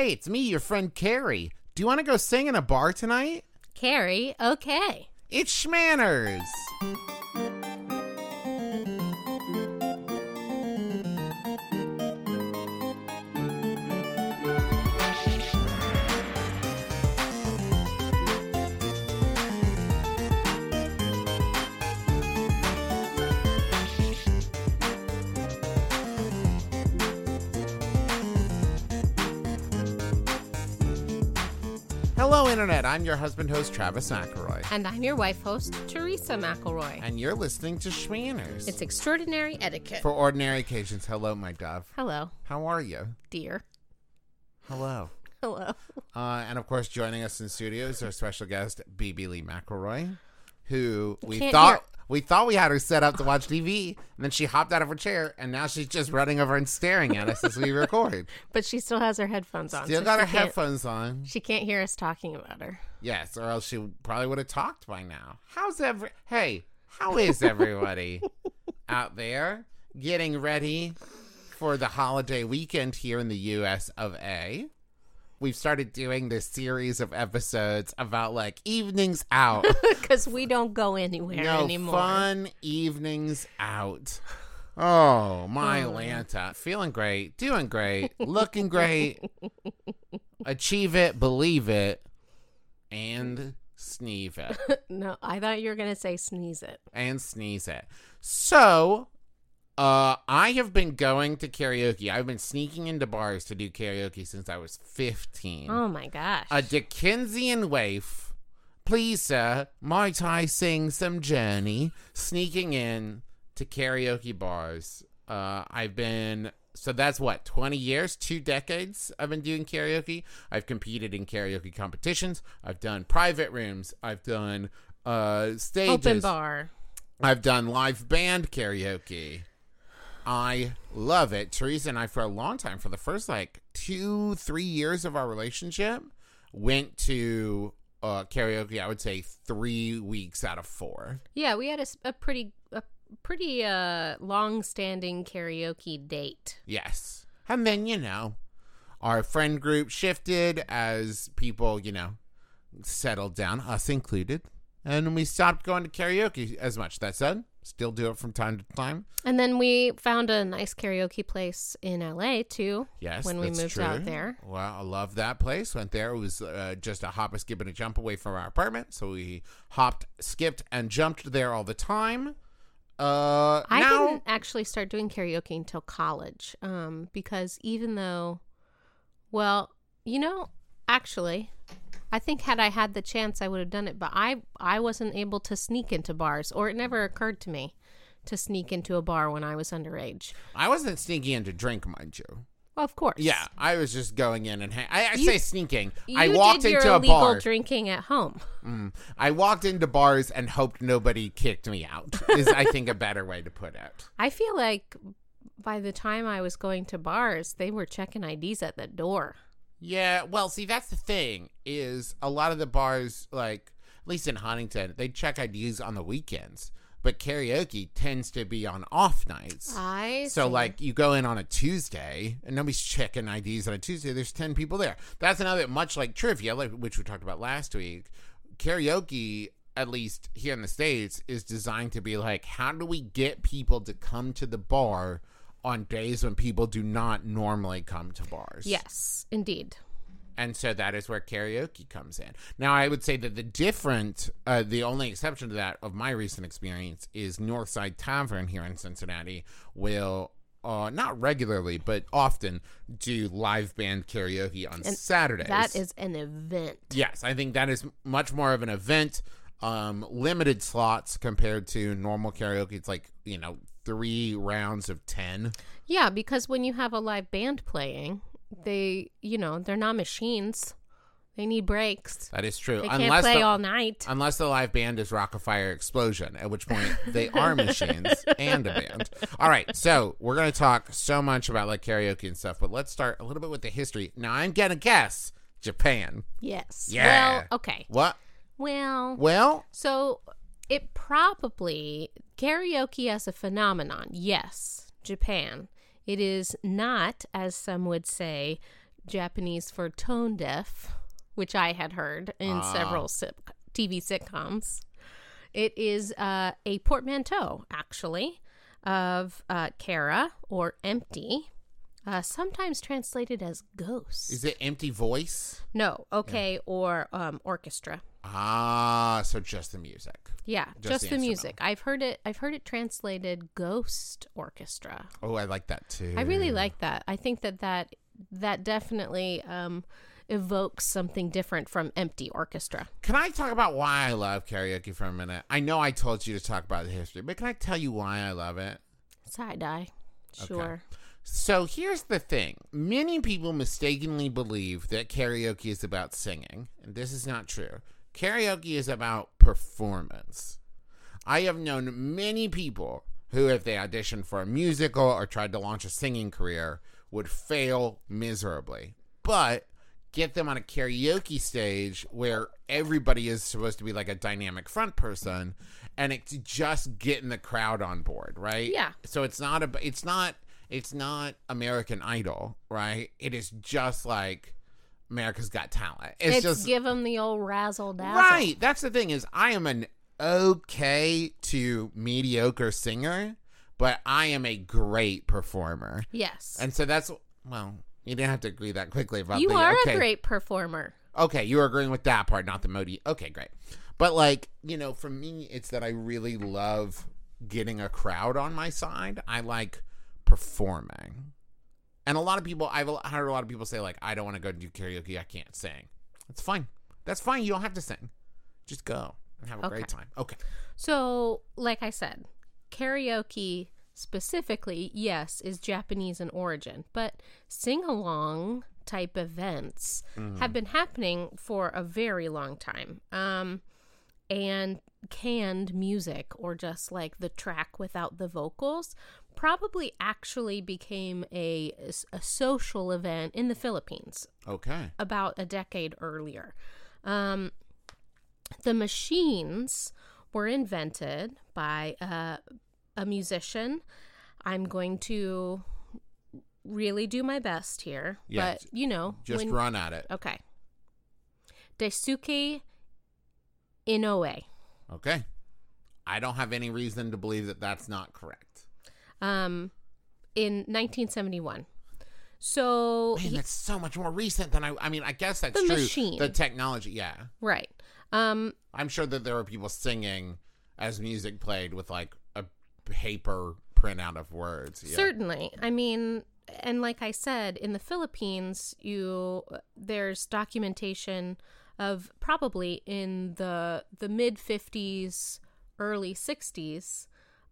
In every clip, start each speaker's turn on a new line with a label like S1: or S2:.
S1: Hey, it's me, your friend Carrie. Do you want to go sing in a bar tonight?
S2: Carrie, okay.
S1: It's Shmanners. Internet. I'm your husband host, Travis McElroy.
S2: And I'm your wife host, Teresa McElroy.
S1: And you're listening to Shmanners.
S2: It's extraordinary etiquette.
S1: For ordinary occasions. Hello, my dove.
S2: Hello,
S1: How are you?
S2: dear.
S1: Hello.
S2: Hello.
S1: Uh, and of course, joining us in studio is our special guest, BB Lee McElroy, who we
S2: can't
S1: thought we thought we had her set up to watch TV, and then she hopped out of her chair, and now she's just running over and staring at us as we record.
S2: But she still has her headphones on.
S1: Still
S2: so
S1: got her headphones on.
S2: She can't hear us talking about her.
S1: Yes, or else she probably would have talked by now. How's every? Hey, how is everybody out there getting ready for the holiday weekend here in the U.S. of A? We've started doing this series of episodes about like evenings out.
S2: Because we don't go anywhere
S1: no
S2: anymore.
S1: fun evenings out. Oh, my
S2: Oh.
S1: Lanta. Feeling great, doing great, looking great. Achieve it, believe it, and sneeze it.
S2: No, I thought you were going to say sneeze it.
S1: and sneeze it. So, uh, I have been going to karaoke. I've been sneaking into bars to do karaoke since I was 15.
S2: Oh my gosh.
S1: A Dickensian waif. Please, sir, might I sing some Journey? Sneaking in to karaoke bars. Uh, I've been so that's what twenty years, two decades. I've been doing karaoke. I've competed in karaoke competitions. I've done private rooms. I've done uh stages.
S2: Open bar.
S1: I've done live band karaoke. I love it. Teresa and I, for a long time, for the first like two, three years of our relationship, went to uh, karaoke. I would say three weeks out of four.
S2: Yeah, we had a, a pretty a pretty uh long-standing karaoke date.
S1: Yes. And then, you know, our friend group shifted as people, you know, settled down, us included. And we stopped going to karaoke as much. That said, still do it from time to time.
S2: And then we found a nice karaoke place in LA too.
S1: Yes,
S2: when we moved
S1: true.
S2: out there.
S1: Well, I love that place. Went there. It was uh, just a hop, a skip, and a jump away from our apartment. So we hopped, skipped, and jumped there all the time. Uh,
S2: I
S1: now,
S2: didn't actually start doing karaoke until college, um, because even though, well, you know, actually, I think had I had the chance, I would have done it. But I, I wasn't able to sneak into bars, or it never occurred to me to sneak into a bar when I was underage.
S1: I wasn't sneaking in to drink, mind you.
S2: Well, of course.
S1: Yeah, I was just going in and I, I
S2: You-
S1: say sneaking. I walked into a bar.
S2: drinking at home.
S1: Mm. I walked into bars and hoped nobody kicked me out. Is I think a better way to put it.
S2: I feel like by the time I was going to bars, they were checking IDs at the door.
S1: Yeah, well, see, that's the thing is a lot of the bars, like at least in Huntington, they check IDs on the weekends, but karaoke tends to be on off nights.
S2: I
S1: So,
S2: see.
S1: like, you go in on a Tuesday and nobody's checking IDs on a Tuesday. There's 10 people there. That's another, much like trivia, like, which we talked about last week. Karaoke, at least here in the States, is designed to be like, how do we get people to come to the bar on days when people do not normally come to bars?
S2: yes, indeed.
S1: and so that is where karaoke comes in. Now, I would say that the different, uh, the only exception to that of my recent experience is Northside Tavern here in Cincinnati will. Uh, not regularly, but often do live band karaoke on
S2: And
S1: Saturdays.
S2: That is an event.
S1: yes, I think that is much more of an event. Um, limited slots compared to normal karaoke. It's like you know three rounds of ten.
S2: Yeah, because when you have a live band playing, they, you know, they're not machines. They need breaks.
S1: That is true.
S2: They can't
S1: unless
S2: play
S1: the,
S2: all night.
S1: Unless the live band is Rockafire Explosion, at which point they are machines and a band. All right, so we're going to talk so much about like karaoke and stuff, but let's start a little bit with the history. Now, I'm going to guess Japan.
S2: Yes.
S1: Yeah.
S2: Well, okay.
S1: What?
S2: Well,
S1: Well,
S2: so it probably karaoke as a phenomenon. Yes, Japan. It is not, as some would say, Japanese for tone deaf, which I had heard in
S1: Ah.
S2: several sit- TV sitcoms. It is uh, a portmanteau, actually, of uh, Kara or empty, uh, sometimes translated as ghost.
S1: Is it empty voice?
S2: no, okay, or um, orchestra.
S1: Ah, so just the music.
S2: Yeah,
S1: Just
S2: just,
S1: the
S2: the, music. I've heard it. I've heard it translated ghost orchestra.
S1: Oh, I like that too.
S2: I really like that. I think that that that definitely um, evokes something different from empty orchestra.
S1: Can I talk about why I love karaoke for a minute? I know I told you to talk about the history, but can I tell you why I love it?
S2: Side eye, sure.
S1: So here's the thing. Many people mistakenly believe that karaoke is about singing, and this is not true. Karaoke is about performance. I have known many people who, if they auditioned for a musical or tried to launch a singing career, would fail miserably. But get them on a karaoke stage where everybody is supposed to be like a dynamic front person and it's just getting the crowd on board, right?
S2: Yeah.
S1: So it's not a it's not it's not American Idol, right? It is just like America's Got Talent. It's,
S2: It's,
S1: just
S2: give them the old razzle dazzle.
S1: Right. That's the thing is I am an okay to mediocre singer, but I am a great performer.
S2: Yes.
S1: And so that's well, you didn't have to agree that quickly about
S2: you
S1: the
S2: are
S1: okay.
S2: a great performer.
S1: Okay, you're agreeing with that part, not the Modi. Okay, great. But like, you know, for me it's that I really love getting a crowd on my side. I like performing. And a lot of people I've heard a lot of people say like I don't want to go do karaoke, I can't sing. That's fine. That's fine. You don't have to sing. Just go and have a great time. Okay.
S2: So, like I said, karaoke specifically, yes, is Japanese in origin, but sing along type events have been happening for a very long time. Um, and canned music, or just like the track without the vocals, probably actually became a, a social event in the Philippines
S1: Okay.
S2: about a decade earlier. Um, the machines were invented by uh, a musician. I'm going to really do my best here,
S1: Yeah,
S2: but you know,
S1: Just
S2: when-
S1: run at it.
S2: okay. Daisuke Inoue.
S1: Okay. I don't have any reason to believe that that's not correct.
S2: Um, in 1971. So
S1: Man,
S2: he-
S1: that's so much more recent than I. I mean, I guess that's
S2: The
S1: true.
S2: machine.
S1: The technology, yeah.
S2: right. Um,
S1: I'm sure that there were people singing as music played with like a paper printout of words. Yeah.
S2: Certainly. I mean, and like I said, in the Philippines, you there's documentation of probably in the the mid 50s, early 60s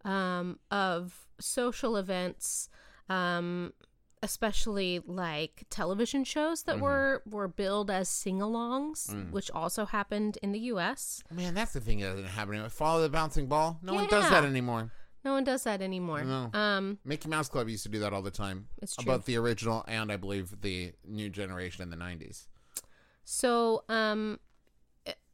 S2: um, of social events, um, especially like television shows that were were billed as sing-alongs, which also happened in the U.S.
S1: Man, that's the thing that doesn't happen anymore. Follow the bouncing ball. No one does that anymore.
S2: No one does that anymore.
S1: No.
S2: Um,
S1: Mickey Mouse Club used to do that all the time.
S2: It's true.
S1: Both the original and I believe the new generation in the 90s.
S2: So, um,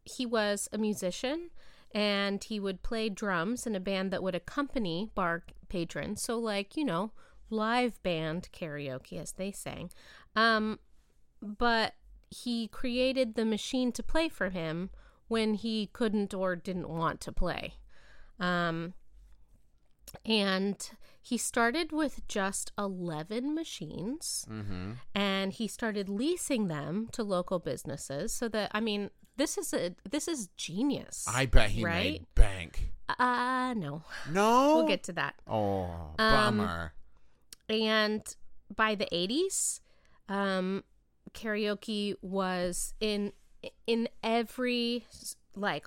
S2: he was a musician and he would play drums in a band that would accompany bar patrons. So, like, you know, live band karaoke, as they sang. Um, but he created the machine to play for him when he couldn't or didn't want to play. Um, and he started with just 11 machines
S1: Mm-hmm.
S2: and he started leasing them to local businesses so that i mean this is a this is genius
S1: I bet he
S2: right
S1: made bank.
S2: uh no
S1: No.
S2: we'll get to that
S1: Oh,
S2: Um,
S1: bummer.
S2: and by the 80s um karaoke was in in every like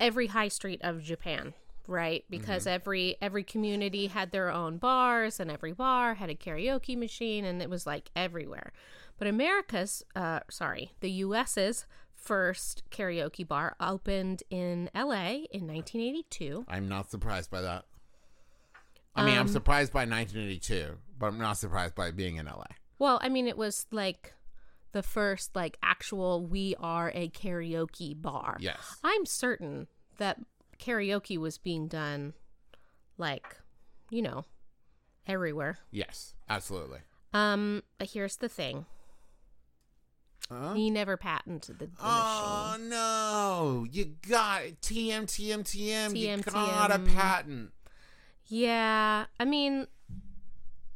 S2: every high street of japan right because every every community had their own bars and every bar had a karaoke machine and it was like everywhere but america's uh sorry the us's first karaoke bar opened in la in 1982
S1: I'm not surprised by that. I mean,
S2: Um,
S1: I'm surprised by 1982, but I'm not surprised by being in LA.
S2: Well, I mean, it was like the first like actual we are a karaoke bar.
S1: Yes.
S2: I'm certain that karaoke was being done like, you know, everywhere.
S1: Yes, absolutely.
S2: Um, but here's the thing:
S1: Huh?
S2: he never patented the, the
S1: Oh
S2: machine.
S1: no! You got it. TM TM TM. You
S2: TM,
S1: got a patent.
S2: Yeah, I mean,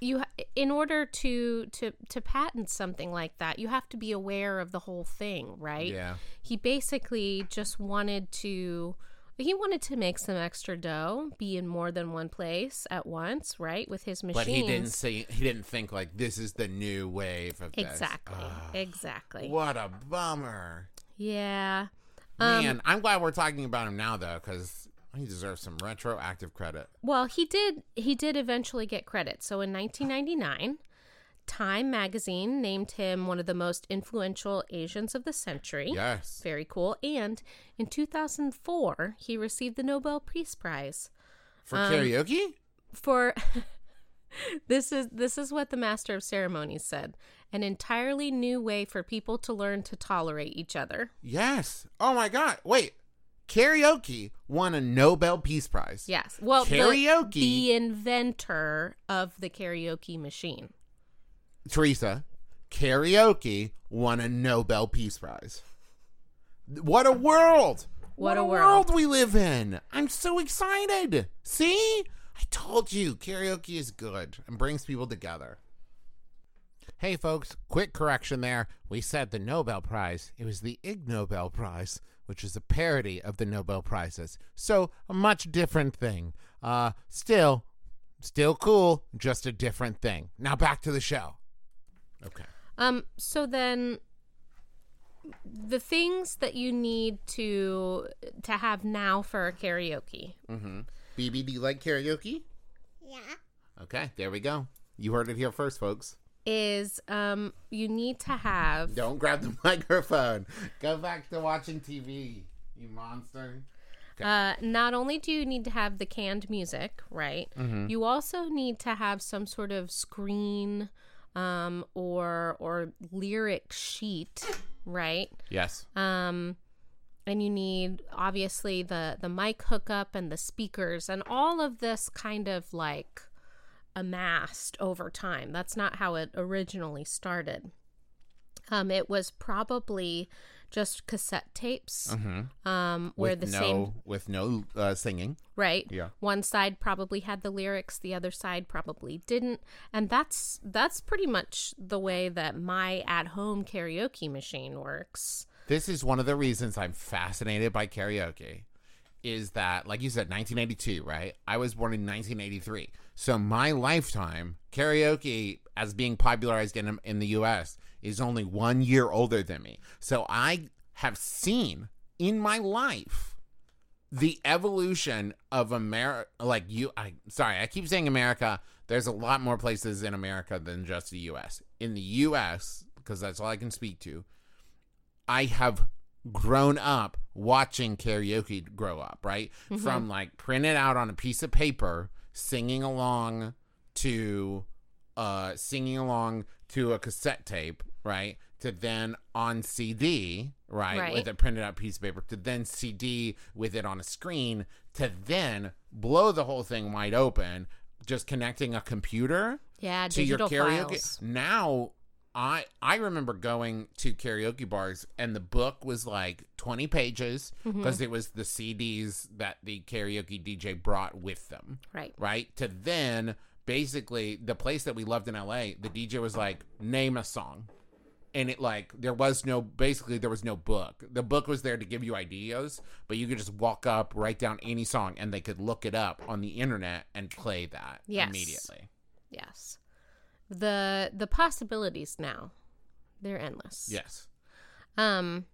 S2: you in order to to to patent something like that, you have to be aware of the whole thing, right?
S1: Yeah.
S2: He basically just wanted to he wanted to make some extra dough, be in more than one place at once, right? With his machines.
S1: But he didn't see. he didn't think like this is the new wave of
S2: exactly.
S1: Ah,
S2: exactly.
S1: what a bummer.
S2: Yeah. Um,
S1: Man, I'm glad we're talking about him now though, because he deserves some retroactive credit.
S2: Well, he did. He did eventually get credit. So in 1999, Time magazine named him one of the most influential Asians of the century.
S1: Yes.
S2: Very cool. And in 2004, he received the Nobel Peace Prize
S1: For
S2: Um,
S1: karaoke?
S2: for. this is this is what the master of ceremonies said. An entirely new way for people to learn to tolerate each other.
S1: Yes. Oh my god. Wait. Karaoke won a Nobel Peace Prize.
S2: Yes. Well, the-
S1: Karaoke?
S2: the inventor of the karaoke machine.
S1: Teresa, karaoke won a Nobel Peace Prize. What a world!
S2: What a
S1: world.
S2: world.
S1: we live in! I'm so excited. See, I told you, karaoke is good and brings people together. Hey, folks, quick correction there. We said the Nobel Prize. It was the Ig Nobel Prize, which is a parody of the Nobel Prizes. So, a much different thing. Uh, still, still cool, just a different thing. Now, back to the show. Okay.
S2: Um, so then the things that you need to to have now for a karaoke.
S1: Mm-hmm. BB, do you like karaoke?
S3: Yeah.
S1: Okay, there we go. You heard it here first, folks.
S2: Is um you need to have
S1: Don't grab the microphone. Go back to watching TV, you monster.
S2: uh not only do you need to have the canned music, right? Hmm. You also need to have some sort of screen um or or lyric sheet, right?
S1: Yes.
S2: um and you need obviously the the mic hookup and the speakers and all of this kind of like amassed over time that's not how it originally started um it was probably just cassette tapes um where
S1: with
S2: the
S1: no,
S2: same
S1: with no uh, singing.
S2: right
S1: Yeah.
S2: one side probably had the lyrics the other side probably didn't and that's that's pretty much the way that my at home karaoke machine works
S1: This is one of the reasons I'm fascinated by karaoke. Is that, like you said, 1982, right? I was born in 1983. So my lifetime, karaoke, as being popularized in, in the US, is only one year older than me. So I have seen in my life the evolution of America. Like you, I sorry, I keep saying America. There's a lot more places in America than just the US. In the US, because that's all I can speak to, I have grown up watching karaoke grow up, right? From like printed out on a piece of paper, singing along to uh singing along to a cassette tape, right? To then on CD, right,
S2: Right.
S1: with a printed out piece of paper, to then CD with it on a screen, to then blow the whole thing wide open, just connecting a computer
S2: yeah
S1: to your karaoke.
S2: files.
S1: Now, I I remember going to karaoke bars and the book was like 20 pages mm-hmm. because it was the CDs that the karaoke DJ brought with them,
S2: right
S1: right? To then basically the place that we loved in LA, the DJ was like name a song. And it like there was no basically there was no book. The book was there to give you ideas, but you could just walk up, write down any song, and they could look it up on the internet and play that
S2: Yes.
S1: immediately.
S2: Yes. The the possibilities now, they're endless.
S1: Yes.
S2: Um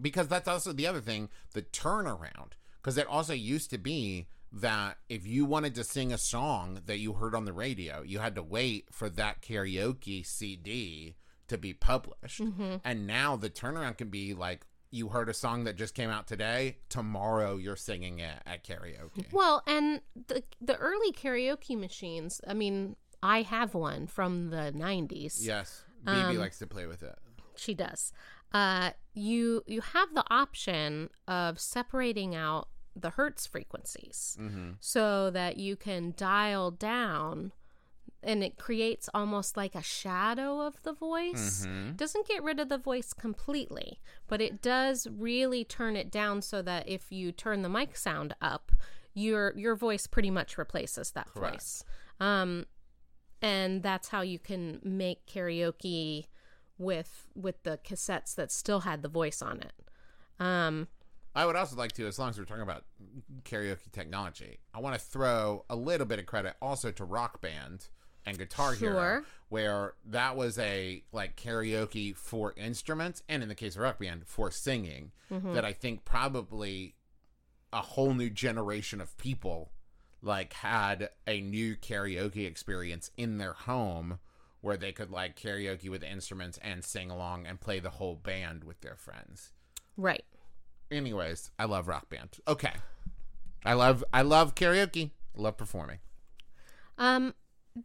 S1: because that's also the other thing the turnaround because it also used to be that if you wanted to sing a song that you heard on the radio you had to wait for that karaoke cd to be published and now the turnaround can be like you heard a song that just came out today tomorrow you're singing it at karaoke
S2: well, and the the early karaoke machines, I mean, I have one from the 90s.
S1: yes bb likes to play with it
S2: She does. Uh you you have the option of separating out the hertz frequencies
S1: mm-hmm.
S2: so that you can dial down and it creates almost like a shadow of the voice.
S1: Mhm.
S2: Doesn't get rid of the voice completely, but it does really turn it down so that if you turn the mic sound up, your your voice pretty much replaces that
S1: Correct.
S2: voice. Um, and that's how you can make karaoke with with the cassettes that still had the voice on it. Um,
S1: I would also like to, as long as we're talking about karaoke technology, I want to throw a little bit of credit also to Rock Band and Guitar Hero, where that was a like karaoke for instruments, and in the case of Rock Band, for singing. That I think probably a whole new generation of people like had a new karaoke experience in their home where they could like karaoke with instruments and sing along and play the whole band with their friends.
S2: Right.
S1: anyways i love rock band. Okay. I love i love karaoke. I love performing.
S2: Um,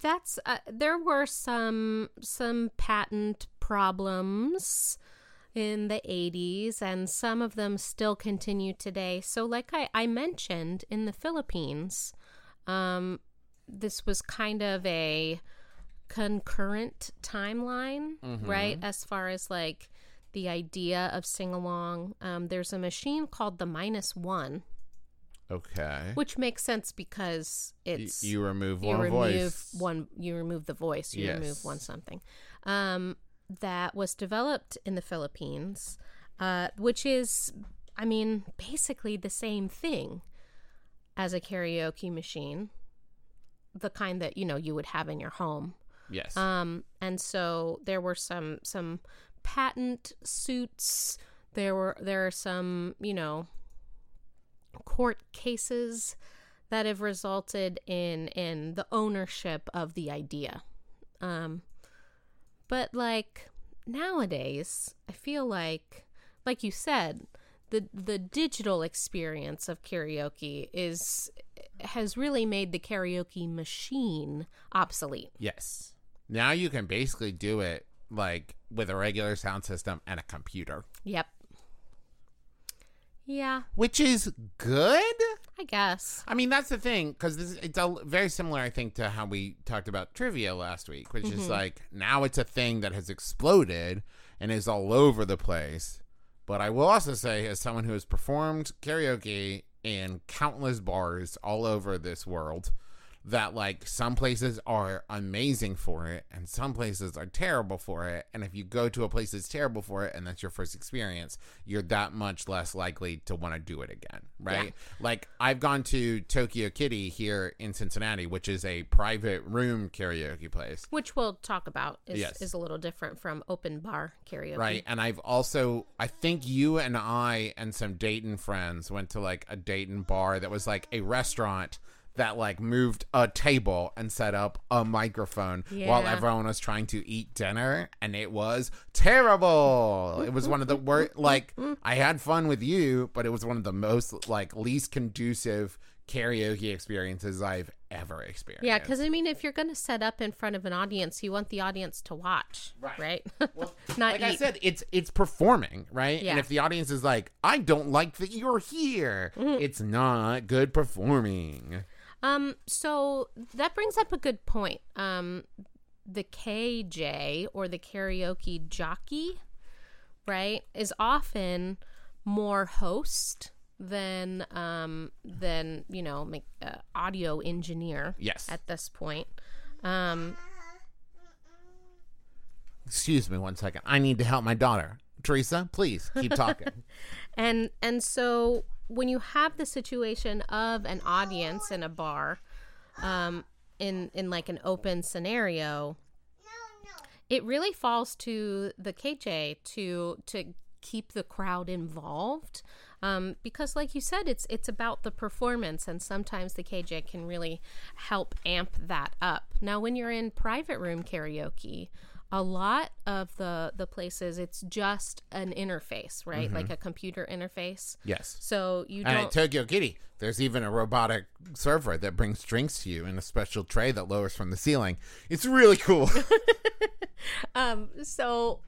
S2: that's uh, there were some some patent problems in the 80s and some of them still continue today. So like i, I mentioned in the philippines um, this was kind of a concurrent timeline right? As far as like the idea of sing along um, there's a machine called the minus one
S1: okay.
S2: Which makes sense because
S1: Y-
S2: it's
S1: you remove
S2: you
S1: one
S2: remove
S1: voice.
S2: one you remove the voice you remove one something. Um, that was developed in the philippines uh, which is i mean basically the same thing as a karaoke machine the kind that you know you would have in your home.
S1: Yes.
S2: Um, and so there were some some patent suits. There were there are some you know court cases that have resulted in in the ownership of the idea. Um, but like nowadays, I feel like like you said, the the digital experience of karaoke is has really made the karaoke machine obsolete.
S1: yes now you can basically do it like with a regular sound system and a computer
S2: Yep. Yeah,
S1: which is good
S2: I guess.
S1: I mean, that's the thing because it's a, very similar, I think, to how we talked about trivia last week, which is mm-hmm. like now it's a thing that has exploded and is all over the place. But I will also say, as someone who has performed karaoke in countless bars all over this world, that like some places are amazing for it and some places are terrible for it. And if you go to a place that's terrible for it and that's your first experience, you're that much less likely to want to do it again, right? Like I've gone to Tokyo Kitty here in Cincinnati, which is a private room karaoke place.
S2: Which we'll talk about is,
S1: Yes.
S2: is a little different from open bar karaoke.
S1: Right. And I've also, I think you and I and some Dayton friends went to like a Dayton bar that was like a restaurant that like moved a table and set up a microphone while everyone was trying to eat dinner. And it was terrible. It was one of the worst, like, I had fun with you, but it was one of the most, like, least conducive karaoke experiences I've ever experienced.
S2: Yeah, because I mean, if you're going to set up in front of an audience, you want the audience to watch,
S1: Right.
S2: right?
S1: Well,
S2: Not
S1: like I said, it's it's performing, right?
S2: Yeah.
S1: And if the audience is like, "I don't like that you're here,"
S2: Mm-hmm.
S1: it's not good performing.
S2: Um, so that brings up a good point. Um, the KJ or the karaoke jockey, right, is often more host than um than you know make, uh, audio engineer
S1: Yes.
S2: at this point. Um,
S1: Excuse me one second. I need to help my daughter. Teresa, please keep talking.
S2: and and so when you have the situation of an audience in a bar um in in like an open scenario it really falls to the KJ to to keep the crowd involved. Um, because like you said it's it's about the performance and sometimes the KJ can really help amp that up. Now when you're in private room karaoke a lot of the the places it's just an interface right like a computer interface
S1: yes.
S2: so you don't and
S1: at Tokyo Kitty, there's even a robotic server that brings drinks to you in a special tray that lowers from the ceiling. It's really cool.
S2: um so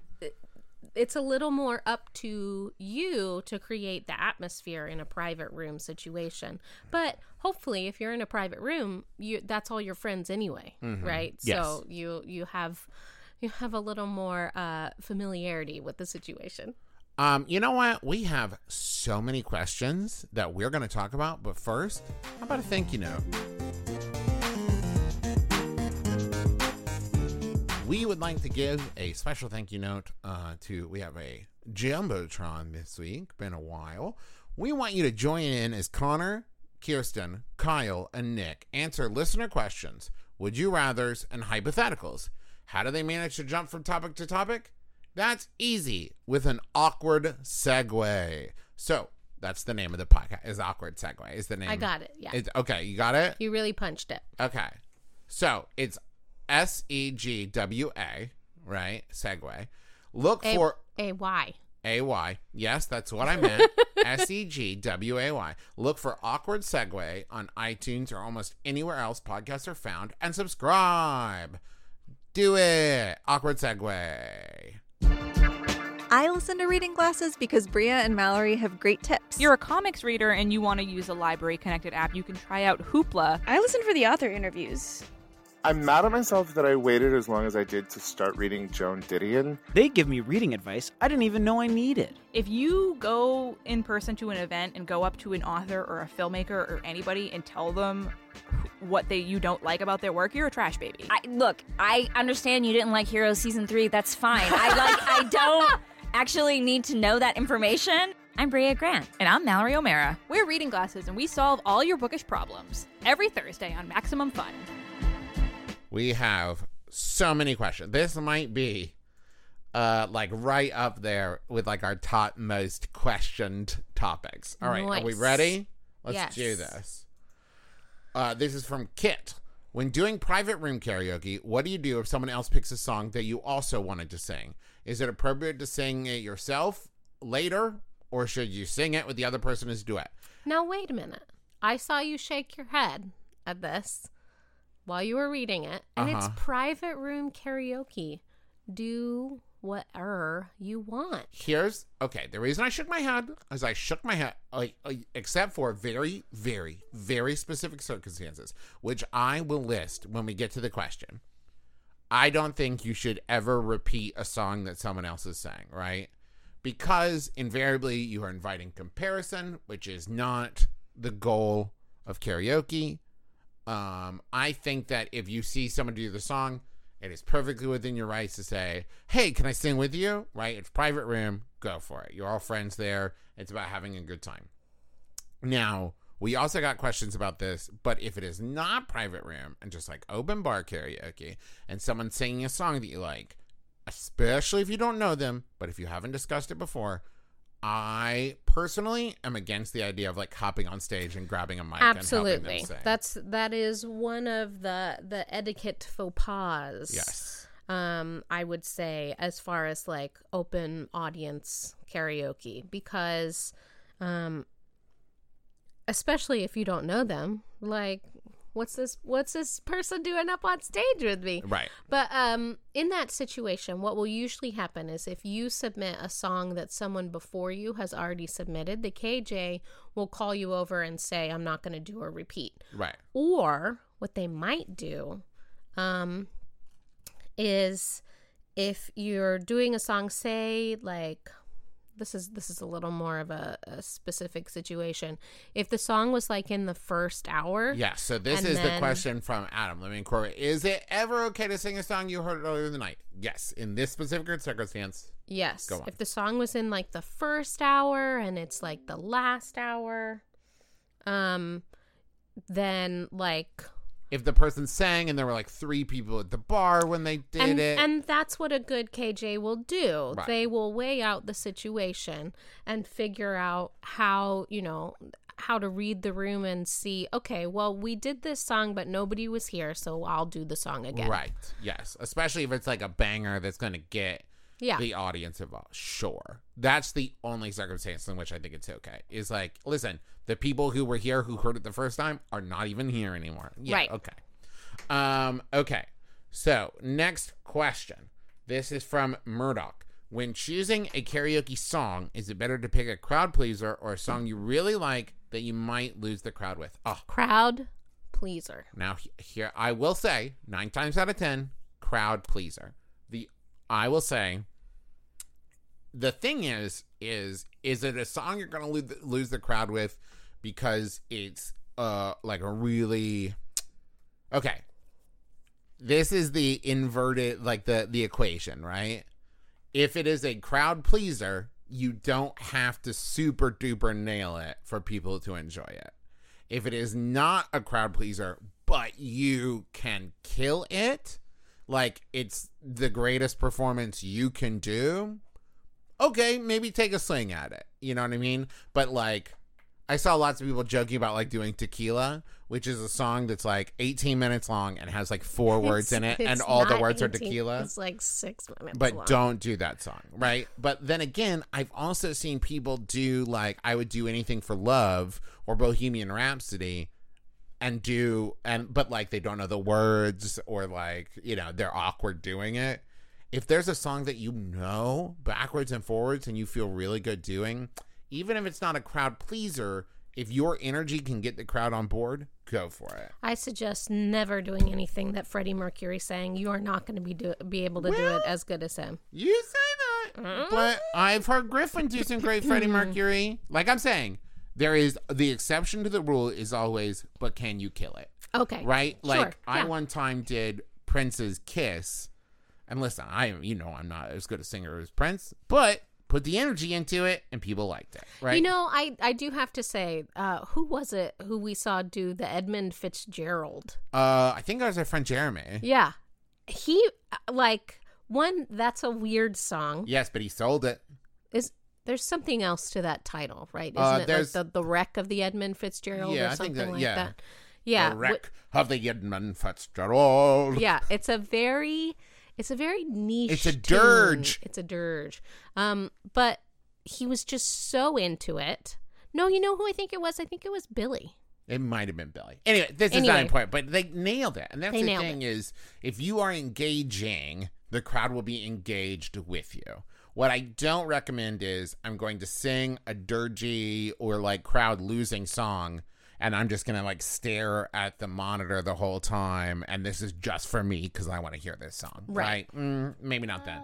S2: it's a little more up to you to create the atmosphere in a private room situation. But hopefully, if you're in a private room, you that's all your friends anyway, right?
S1: Mm-hmm. Yes.
S2: So you you have you have a little more uh, familiarity with the situation.
S1: Um, you know what? We have so many questions that we're going to talk about, but first, how about a thank you note? We would like to give a special thank you note uh, to. We have a jumbotron this week. Been a while. We want you to join in as Connor, Kirsten, Kyle, and Nick answer listener questions, would you rather's, and hypotheticals. How do they manage to jump from topic to topic? That's easy with an awkward segue. So that's the name of the podcast. Is awkward segue is the name?
S2: I got it. Yeah,
S1: It's, okay, you got it.
S2: you really punched it.
S1: Okay, so it's S E G W A, right? Segue. Look
S2: A
S1: for
S2: a y.
S1: A Y. Yes, that's what I meant. S E G W A Y. Look for Awkward Segue on iTunes or almost anywhere else podcasts are found and subscribe. Do it. Awkward Segue.
S3: I listen to Reading Glasses because Brea and Mallory have great tips.
S4: You're a comics reader and you want to use a library connected app, you can try out Hoopla.
S5: I listen for the author interviews.
S6: I'm mad at myself that I waited as long as I did to start reading Joan Didion.
S7: They give me reading advice I didn't even know I needed.
S4: If you go in person to an event and go up to an author or a filmmaker or anybody and tell them what they you don't like about their work, you're a trash baby.
S8: I, look, I understand you didn't like Heroes season three. That's fine. I like. I don't actually need to know that information. I'm Brea Grant.
S4: and I'm Mallory O'Meara. We're reading glasses and we solve all your bookish problems every Thursday on Maximum Fun.
S1: We have so many questions. This might be uh like right up there with like our top most questioned topics. All right, are we ready? Let's
S2: Yes.
S1: do this. Uh this is from Kit. When doing private room karaoke, what do you do if someone else picks a song that you also wanted to sing? Is it appropriate to sing it yourself later or should you sing it with the other person as a duet?
S2: Now wait a minute. I saw you shake your head at this while you were reading it, and it's
S1: Uh-huh.
S2: private room karaoke. Do whatever you want.
S1: Here's okay. The reason I shook my head is I shook my head, like, except for very, very, very specific circumstances, which I will list when we get to the question. I don't think you should ever repeat a song that someone else is sang, right? Because invariably you are inviting comparison, which is not the goal of karaoke. Um, I think that if you see someone do the song, it is perfectly within your rights to say, "Hey, can I sing with you?" Right? It's private room. Go for it. You're all friends there. It's about having a good time. Now, we also got questions about this, but if it is not private room and just like open bar karaoke and someone singing a song that you like, especially if you don't know them, but if you haven't discussed it before, I personally am against the idea of like hopping on stage and grabbing a mic and
S2: Absolutely. That's that is one of the the etiquette faux pas.
S1: yes.
S2: um, I would say, as far as like open audience karaoke, because, um, especially if you don't know them, like, what's this? What's this person doing up on stage with me?
S1: Right.
S2: But um, in that situation, what will usually happen is if you submit a song that someone before you has already submitted, the KJ will call you over and say, "I'm not going to do a repeat."
S1: Right.
S2: Or what they might do um, is if you're doing a song, say like this is this is a little more of a, a specific situation. If the song was like in the first hour,
S1: Yeah, so this is the question from Adam. Let me incorporate. Is it ever okay to sing a song you heard earlier in the night? Yes. In this specific circumstance,
S2: Yes.
S1: Go on.
S2: If the song was in like the first hour and it's like the last hour, um, then like
S1: if the person sang and there were like three people at the bar when they did
S2: and,
S1: it,
S2: and that's what a good KJ will do.
S1: Right.
S2: They will weigh out the situation and figure out how, you know, how to read the room and see, okay, well, we did this song, but nobody was here, so I'll do the song again.
S1: right? Yes, especially if it's like a banger that's going to get
S2: Yeah.
S1: the audience involved. Sure, that's the only circumstance in which I think it's okay. Is like, listen, the people who were here who heard it the first time are not even here anymore. Yeah,
S2: Right.
S1: Okay. Um. Okay. So next question. This is from Murdoch. when choosing a karaoke song, is it better to pick a crowd pleaser or a song you really like that you might lose the crowd with? Oh,
S2: Crowd pleaser.
S1: now here I will say nine times out of ten, crowd pleaser. I will say. The thing is, is is it a song you're gonna lose, lose the crowd with because it's uh like a really okay. This is the inverted like the the equation, right? If it is a crowd pleaser, you don't have to super duper nail it for people to enjoy it if it is not a crowd pleaser, but you can kill it, like it's the greatest performance you can do, okay, maybe take a swing at it. You know what I mean? But like, I saw lots of people joking about like doing Tequila, which is a song that's like 18 minutes long and has like four words in it, and all the words are tequila.
S2: It's like six minutes.
S1: But
S2: long.
S1: don't do that song, right? But then again, I've also seen people do like I would do anything for love or Bohemian Rhapsody and do and but like they don't know the words or like, you know, they're awkward doing it. If there's a song that you know backwards and forwards and you feel really good doing, even if it's not a crowd pleaser, if your energy can get the crowd on board, go for it.
S2: I suggest never doing anything that Freddie Mercury sang. You are not going to be do, be able to do it as good as him.
S1: You say that, but mm-hmm. I've heard Griffin do some great Freddie Mercury. Like I'm saying, there is the exception to the rule is always, but can you kill it?
S2: Okay.
S1: Right? Like
S2: Sure,
S1: I
S2: yeah.
S1: one time did Prince's Kiss, and listen, I you know I'm not as good a singer as Prince, but put the energy into it, and people liked it. Right?
S2: You know, I I do have to say, uh, who was it who we saw do the Edmund Fitzgerald?
S1: uh, I think it was our friend Jeremy.
S2: Yeah, he uh, like one. That's a weird song.
S1: Yes, but he sold it.
S2: Is there's something else to that title, right? Isn't
S1: Uh,
S2: it like the the wreck of the Edmund Fitzgerald
S1: Yeah,
S2: or something
S1: that-
S2: like
S1: yeah.
S2: that? Yeah,
S1: the wreck of the Edmund Fitzgerald.
S2: yeah, it's a very it's a very niche.
S1: It's a
S2: tune.
S1: dirge.
S2: It's a dirge. Um, but he was just so into it. No, you know who I think it was? I think it was Billy.
S1: It might have been Billy. Anyway, this is not important, but they nailed it. And that's
S2: They
S1: the thing is, if you are engaging, the crowd will be engaged with you. What I don't recommend is I'm going to sing a dirgy or like crowd losing song and I'm just going to like stare at the monitor the whole time and this is just for me because I want to hear this song.
S2: Right.
S1: Right? Mm, maybe not then.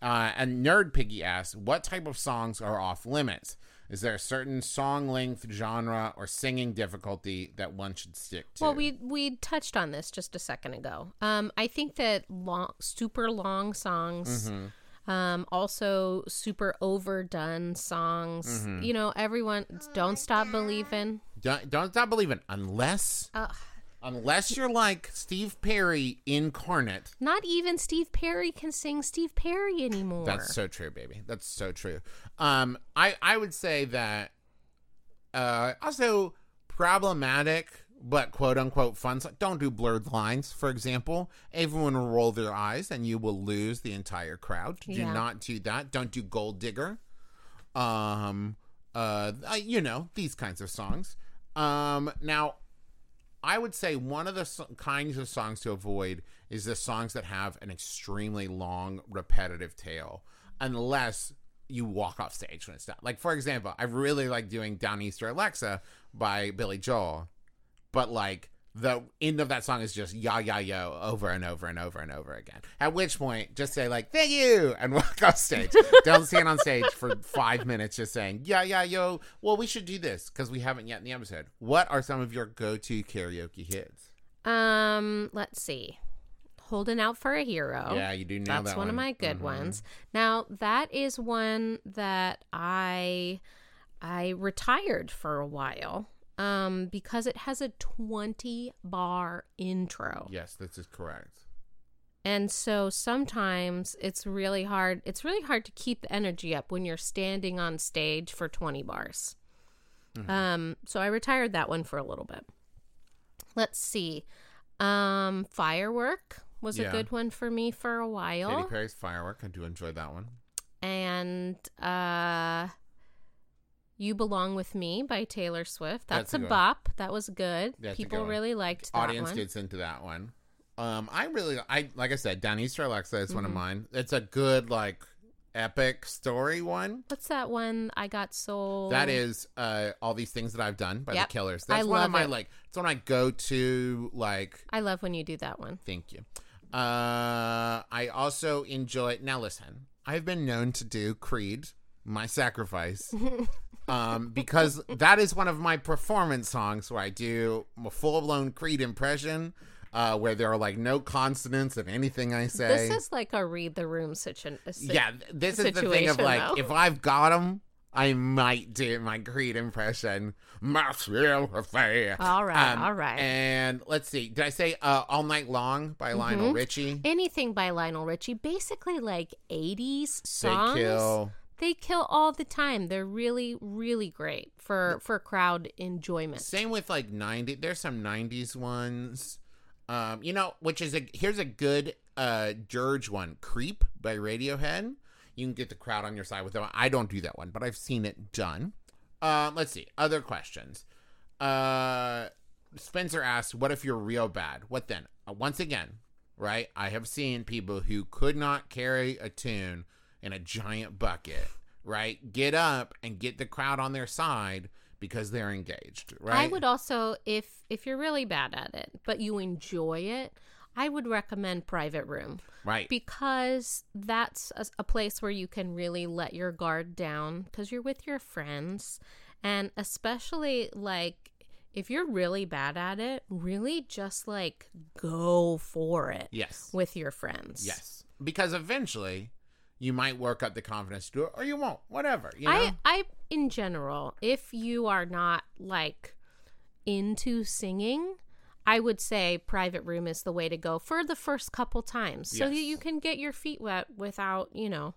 S1: Uh, and Nerd Piggy asks, what type of songs are off limits? Is there a certain song length, genre, or singing difficulty that one should stick to?
S2: Well, we we touched on this just a second ago. Um, I think that long, super long songs,
S1: Mm-hmm.
S2: Um, also super overdone songs.
S1: Mm-hmm.
S2: You know, everyone don't stop believing.
S1: don't, don't stop believing unless
S2: Uh,
S1: unless you're like Steve Perry incarnate.
S2: not even Steve Perry can sing Steve Perry anymore.
S1: That's so true, baby. That's so true. Um, I I would say that uh also problematic but quote unquote fun. so- Don't do blurred lines, for example. Everyone will roll their eyes and you will lose the entire crowd. Do
S2: Yeah.
S1: not do that. Don't do gold digger. Um, uh, you know these kinds of songs. Um, now I would say one of the so- kinds of songs to avoid is the songs that have an extremely long, repetitive tail, unless you walk off stage when it's done. Like, for example, I really like doing Downeaster Alexa by Billy Joel, but like the end of that song is just ya ya yo over and over and over and over again. At which point, just say like "thank you" and walk off stage. Don't stand on stage for five minutes just saying "yeah yeah yo." Well, we should do this because we haven't yet in the episode. What are some of your go-to karaoke hits?
S2: Um, let's see. Holding out for a hero.
S1: Yeah, you do nail
S2: That's
S1: that
S2: one, of my good
S1: Mhm.
S2: ones. Now, that is one that I I retired for a while. Um, because it has a 20 bar intro.
S1: Yes, this is correct.
S2: And so sometimes it's really hard. It's really hard to keep the energy up when you're standing on stage for 20 bars.
S1: Mm-hmm.
S2: Um, so I retired that one for a little bit. Let's see. Um, Firework was
S1: Yeah.
S2: a good one for me for a while. Katy.
S1: Perry's "Firework." I do enjoy that one.
S2: And uh You Belong with Me by Taylor Swift. That's,
S1: That's a
S2: a bop. That was good.
S1: That's
S2: People really liked that
S1: Audience
S2: one.
S1: gets into that one. Um, I really, I like I said, Downeaster Alexa is one of
S2: Mm-hmm.
S1: mine. It's a good like epic story one.
S2: What's that one I got sold?
S1: That is uh, all these things that I've done by
S2: Yep.
S1: the Killers.
S2: I
S1: That's one of my
S2: it.
S1: like. It's one I go to like.
S2: I love when you do that one.
S1: Thank you. Uh, I also enjoy. Now listen, I've been known to do Creed, my sacrifice, um, because that is one of my performance songs where I do a full blown Creed impression, uh, where there are like no consonants in anything I say.
S2: This is like a read the room situation.
S1: yeah, th- this is the thing of like
S2: though.
S1: if I've got them. I might do my Creed impression. Affair.
S2: All right,
S1: Um,
S2: all right.
S1: And let's see. Did I say uh, All Night Long by Lionel
S2: Mhm.
S1: Richie?
S2: Anything by Lionel Richie, basically like 80s songs.
S1: They kill.
S2: They kill all the time. They're really, really great for for crowd enjoyment.
S1: Same with like 90. There's some 90s ones. Um, you know, which is a here's a good uh dirge one, Creep by Radiohead. You can get the crowd on your side with that one. I don't do that one, but I've seen it done. Uh, let's see. Other questions. Uh Spencer asks, "What if you're real bad? What then?" Uh, once again, right? I have seen people who could not carry a tune in a giant bucket, right? Get up and get the crowd on their side because they're engaged, right?
S2: I would also, if if you're really bad at it, but you enjoy it, I would recommend Private Room
S1: right.
S2: because that's a, a place where you can really let your guard down because you're with your friends, and especially like if you're really bad at it, really just like go for it
S1: yes.
S2: with your friends.
S1: Yes. Because eventually you might work up the confidence to do it or you won't. Whatever. You know?
S2: I, I, in general, if you are not like into singing, I would say private room is the way to go for the first couple times, so that
S1: Yes.
S2: you can get your feet wet without, you know,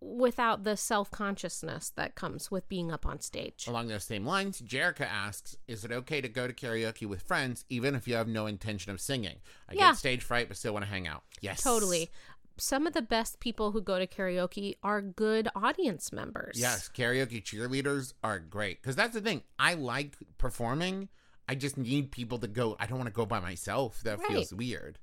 S2: without the self consciousness that comes with being up on stage.
S1: Along those same lines, Jerica asks, "Is it okay to go to karaoke with friends even if you have no intention of singing? I
S2: Yeah.
S1: get stage fright but still want to hang out." Yes.
S2: Totally. Some of the best people who go to karaoke are good audience members.
S1: Yes, karaoke cheerleaders are great cuz that's the thing. I like performing. I just need people to go. I don't want to go by myself. That feels weird.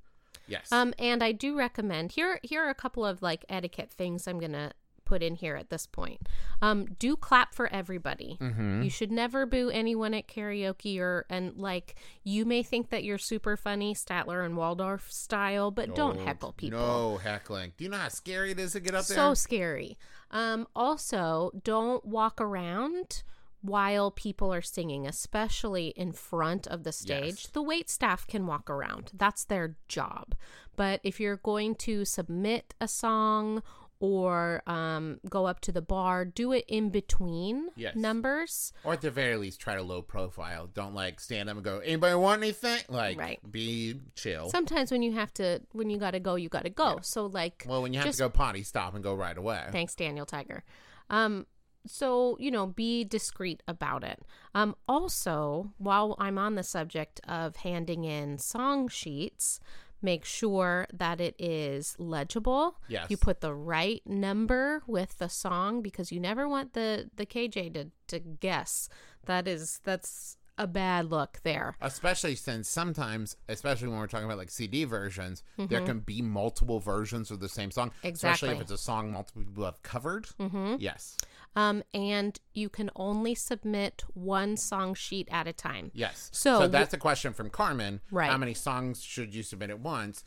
S1: Yes.
S2: Um, and I do recommend here. Here are a couple of like etiquette things I'm gonna put in here at this point. Um, do clap for everybody.
S1: Mhm.
S2: You should never boo anyone at karaoke or and like you may think that you're super funny, Statler and Waldorf style, but don't heckle people.
S1: No heckling. Do you know how scary it is to get up there?
S2: So scary. Um, also, don't walk around while people are singing, especially in front of the stage.
S1: Yes.
S2: The wait staff can walk around. That's their job. But if you're going to submit a song or um, go up to the bar, do it in between
S1: Yes.
S2: numbers.
S1: Or at the very least, try to low profile. Don't like stand up and go, anybody want anything? Like,
S2: Right.
S1: be chill.
S2: Sometimes when you have to, when you got to go, you got to go. So like,
S1: well, when you have
S2: just
S1: to go potty, stop and go right away.
S2: Thanks, Daniel Tiger. Um, so you know, be discreet about it. Um, also, while I'm on the subject of handing in song sheets, make sure that it is legible.
S1: Yes.
S2: You put the right number with the song because you never want the the KJ to to guess. That is that's a bad look there.
S1: Especially since sometimes, especially when we're talking about like CD versions, there
S2: Mhm.
S1: can be multiple versions of the same song. Especially if it's a song multiple people have covered.
S2: Mm-hmm.
S1: Yes.
S2: Um, and you can only submit one song sheet at a time.
S1: Yes.
S2: So,
S1: So, that's a question from Carmen.
S2: Right.
S1: How many songs should you submit at once?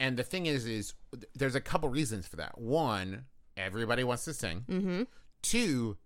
S1: And the thing is, is there's a couple reasons for that. One, everybody wants to sing.
S2: Mm-hmm.
S1: Two,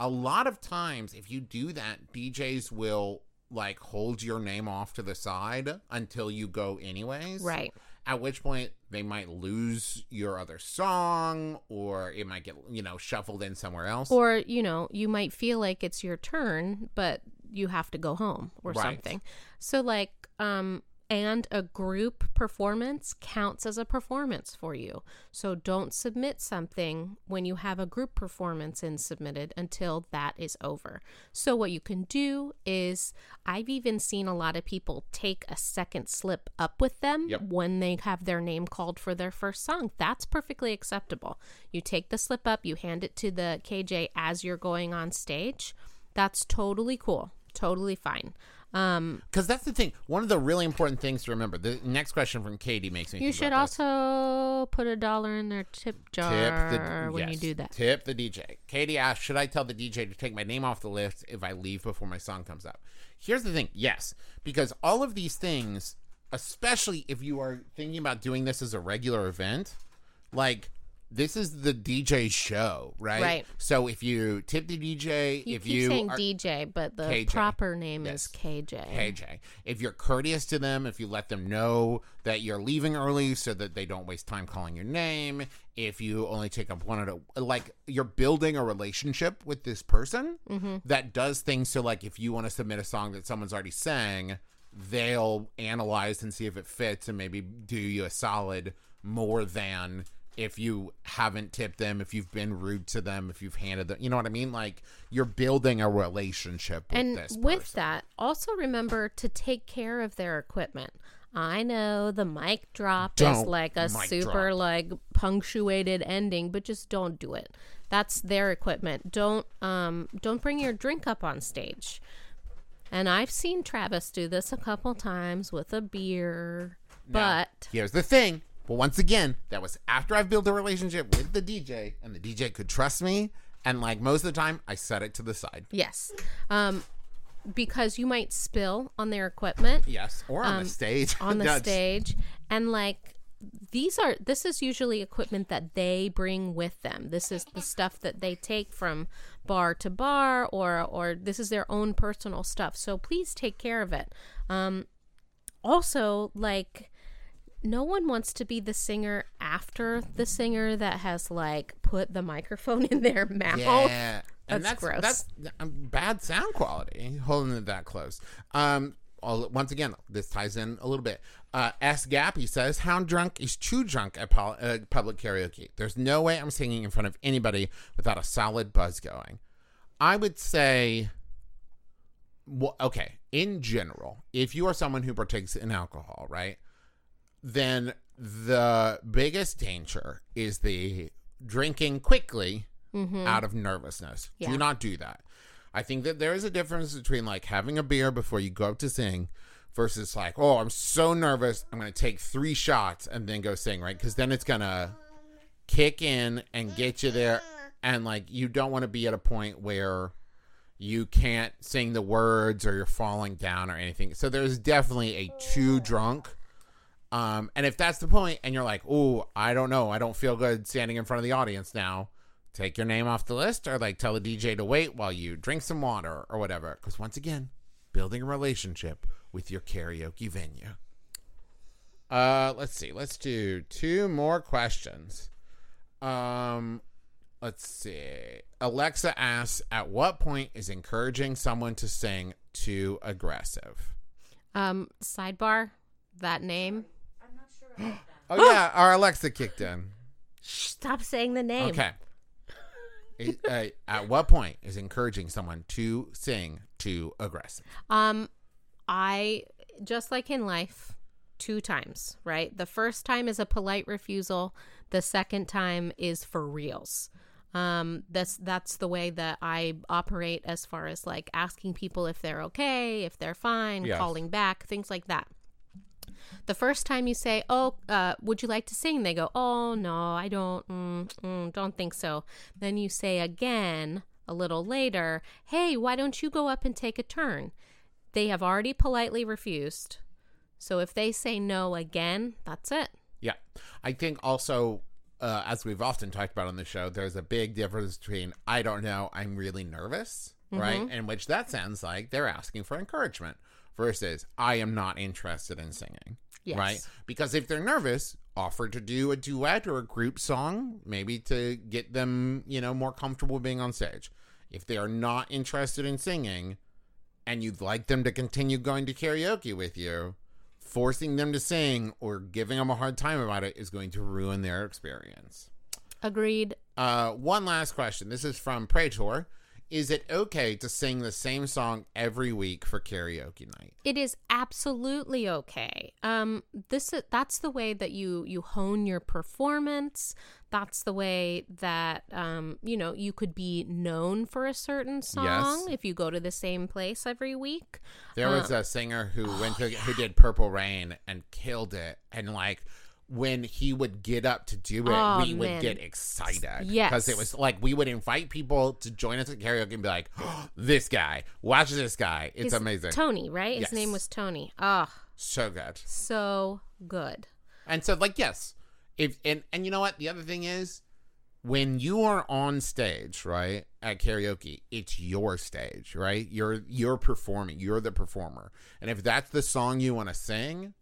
S1: a lot of times if you do that, DJs will like hold your name off to the side until you go anyways.
S2: Right.
S1: At which point they might lose your other song or it might get, you know, shuffled in somewhere else.
S2: Or, you know, you might feel like it's your turn, but you have to go home or
S1: Right.
S2: something. So like um and a group performance counts as a performance for you. So don't submit something when you have a group performance in submitted until that is over. So what you can do is I've even seen a lot of people take a second slip up with them
S1: Yep.
S2: when they have their name called for their first song. That's perfectly acceptable. You take the slip up, you hand it to the KJ as you're going on stage. That's totally cool. Totally fine. Um,
S1: Because that's the thing. One of the really important things to remember. The next question from Katie makes me.
S2: you should also put a dollar in their tip jar
S1: tip the
S2: when you do that.
S1: Tip the DJ. Katie asked, "Should I tell the DJ to take my name off the list if I leave before my song comes up?" Here's the thing: yes, because all of these things, especially if you are thinking about doing this as a regular event, like. This is the DJ show, right?
S2: Right.
S1: So if you tip the DJ,
S2: You
S1: if
S2: keep
S1: you
S2: saying
S1: are,
S2: DJ, but the
S1: KJ.
S2: proper name
S1: Yes.
S2: is KJ.
S1: KJ. If you're courteous to them, if you let them know that you're leaving early so that they don't waste time calling your name, if you only take up one at a like you're building a relationship with this person mm-hmm. that does things so like if you want to submit a song that someone's already sang, they'll analyze and see if it fits and maybe do you a solid more than if you haven't tipped them, if you've been rude to them, if you've handed them, you know what I mean? Like you're building a relationship with
S2: and
S1: this
S2: with
S1: person.
S2: that, also remember to take care of their equipment. I know the mic drop is
S1: Don't
S2: like a super
S1: drop.
S2: like punctuated ending, but just don't do it. That's their equipment. Don't um don't bring your drink up on stage. And I've seen Travis do this a couple times with a beer,
S1: Now,
S2: but
S1: here's the thing. But once again, that was after I've built a relationship with the DJ, and the DJ could trust me. And like most of the time, I set it to the side.
S2: yes, um, because you might spill on their equipment.
S1: Yes, or on
S2: Um,
S1: the stage.
S2: on the stage and like these are this is usually equipment that they bring with them this is the stuff that they take from bar to bar or or this is their own personal stuff so please take care of it um also like no one wants to be the singer after the singer that has like put the microphone in their mouth
S1: Yeah, and
S2: That's
S1: that's
S2: gross.
S1: That's um, bad sound quality. Holding it that close. Um, all, once again, this ties in a little bit. Uh, S Gap, he says, "How drunk is too drunk at pol- uh, public karaoke? There's no way I'm singing in front of anybody without a solid buzz going." I would say, well, okay, in general, if you are someone who partakes in alcohol, right, then the biggest danger is the drinking quickly mm-hmm. out of nervousness.
S2: Yeah.
S1: Do not do that. I think that there is a difference between like having a beer before you go up to sing versus like, oh, I'm so nervous, I'm going to take three shots and then go sing, right? Because then it's going to kick in and get you there. And like, you don't want to be at a point where you can't sing the words or you're falling down or anything. So there's definitely a too drunk. Um, and if that's the point and you're like, oh, I don't know, I don't feel good standing in front of the audience now, take your name off the list or like tell the DJ to wait while you drink some water or whatever. Because once again, building a relationship with your karaoke venue. Uh, let's see. Let's do two more questions. Um, let's see. Alexa asks, "At what point is encouraging someone to sing too aggressive?"
S2: um sidebar that name
S1: Oh yeah, our Alexa kicked in.
S2: Stop saying the name
S1: Okay. It- uh, at what point is encouraging someone to sing too aggressive?
S2: Um, I just like in life, two times, right? The first time is a polite refusal. The second time is for reals. Um, that's that's the way that I operate as far as like asking people if they're okay, if they're fine,
S1: Yes.
S2: calling back, things like that. The first time you say, "Oh, uh, would you like to sing?" They go, "Oh no, I don't, mm, mm, don't think so." Then you say again a little later, "Hey, why don't you go up and take a turn?" They have already politely refused. So if they say no again, that's it.
S1: Yeah. I think also, uh, as we've often talked about on the show, there's a big difference between I don't know, I'm really nervous, right? In which that sounds like they're asking for encouragement versus I am not interested in singing.
S2: Yes.
S1: Right? Because if they're nervous, offer to do a duet or a group song, maybe to get them, you know, more comfortable being on stage. If they are not interested in singing and you'd like them to continue going to karaoke with you, forcing them to sing or giving them a hard time about it is going to ruin their experience.
S2: Agreed.
S1: Uh, one last question. This is from Praetor. Is it okay to sing the same song every week for karaoke night?
S2: It is absolutely okay. Um, this is, that's the way that you you hone your performance. That's the way that um, you know you could be known for a certain song
S1: Yes.
S2: if you go to the same place every week.
S1: There was
S2: Um,
S1: a singer who went to who did Purple Rain and killed it, and like when he would get up to do it,
S2: Oh,
S1: we would
S2: man.
S1: get excited.
S2: Yes.
S1: because it was like we would invite people to join us at karaoke and be like, "This guy, watch this guy, it's
S2: His-
S1: amazing,
S2: Tony, right? His
S1: Yes.
S2: name was Tony. Oh,
S1: so good."
S2: so good.
S1: And so, like, yes, if and and you know what? The other thing is, when you are on stage, right at karaoke, it's your stage, right? You're you're performing. You're the performer, and if that's the song you want to sing,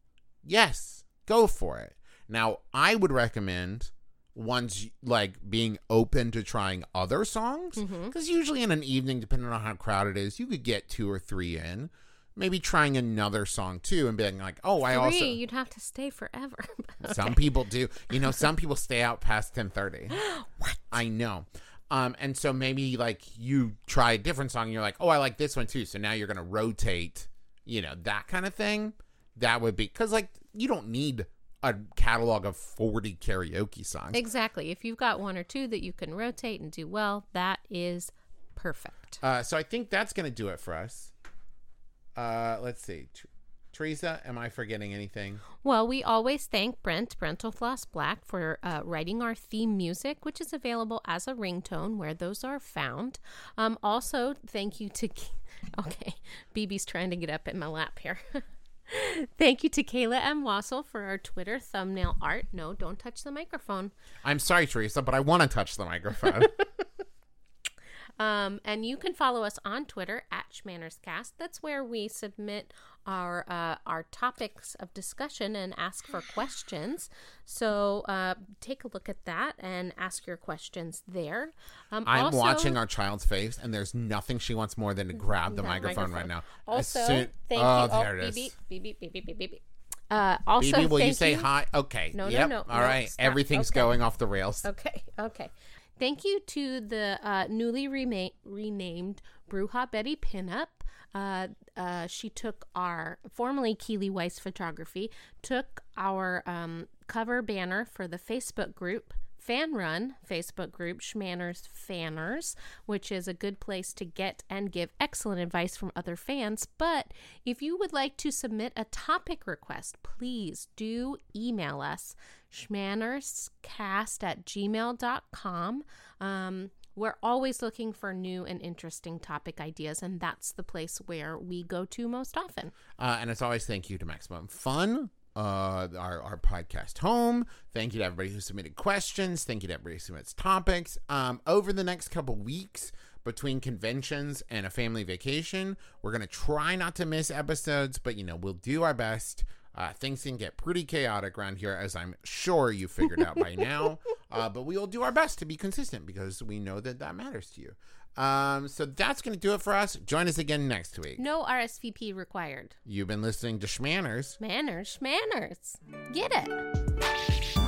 S1: yes, go for it. Now, I would recommend ones like being open to trying other songs
S2: Mm-hmm.
S1: because usually in an evening, depending on how crowded it is, you could get two or three in. Maybe trying another song too, and being like, "Oh, I
S2: Three,
S1: also."
S2: you'd have to stay forever.
S1: Some people do. You know, some people stay out past ten thirty. what? I know. Um, and so maybe like you try a different song and you're like, oh, I like this one too. So now you're gonna rotate, you know, that kind of thing. That would be because like you don't need a catalog of forty karaoke songs.
S2: exactly. If you've got one or two that you can rotate and do well, that is perfect.
S1: Uh, so I think that's gonna do it for us. Uh, let's see, Tr- Teresa, am I forgetting anything?
S2: Well, we always thank Brent, Brentalfloss Black, for uh, writing our theme music, which is available as a ringtone where those are found. Um, also, thank you to. Okay, BB's trying to get up in my lap here. thank you to Kayla M. Wasil for our Twitter thumbnail art. No, don't touch the microphone.
S1: I'm sorry, Teresa, but I want to touch the microphone.
S2: Um, and you can follow us on Twitter at ShmannersCast. That's where we submit our uh, our topics of discussion and ask for questions. So uh, take a look at that and ask your questions there. Um,
S1: I'm
S2: also-
S1: watching our child's face, and there's nothing she wants more than to grab the
S2: that
S1: microphone, right now.
S2: Also,
S1: soon-
S2: thank
S1: oh,
S2: you.
S1: there
S2: oh,
S1: it is.
S2: beep, beep, beep, beep, beep, beep, beep. Uh, also,
S1: BB, will you say hi? Okay.
S2: No, no,
S1: yep.
S2: no,
S1: All
S2: no,
S1: right.
S2: stop.
S1: Everything's
S2: Okay.
S1: going off the rails.
S2: Okay, okay. Thank you to the uh, newly rema- renamed Bruja Betty Pinup. Uh, uh, she took our formerly Keely Weiss Photography, took our um, cover banner for the Facebook group. Fan run Facebook group, Shmanners Fanners, which is a good place to get and give excellent advice from other fans. But if you would like to submit a topic request, please do email us shmannerscast at gmail.com. Um, we're always looking for new and interesting topic ideas, and that's the place where we go to most often.
S1: Uh, and as always, thank you to Maximum Fun, uh, our, our podcast home. Thank you to everybody who submitted questions. Thank you to everybody who submits topics. Um, over the next couple weeks, between conventions and a family vacation, we're going to try not to miss episodes, but, you know, we'll do our best. Uh, things can get pretty chaotic around here, as I'm sure you figured out by now. Uh, but we will do our best to be consistent because we know that that matters to you. Um, so that's going to do it for us. Join us again next week.
S2: No RSVP required.
S1: You've been listening to Shmanners.
S2: Shmanners, shmanners. Get it.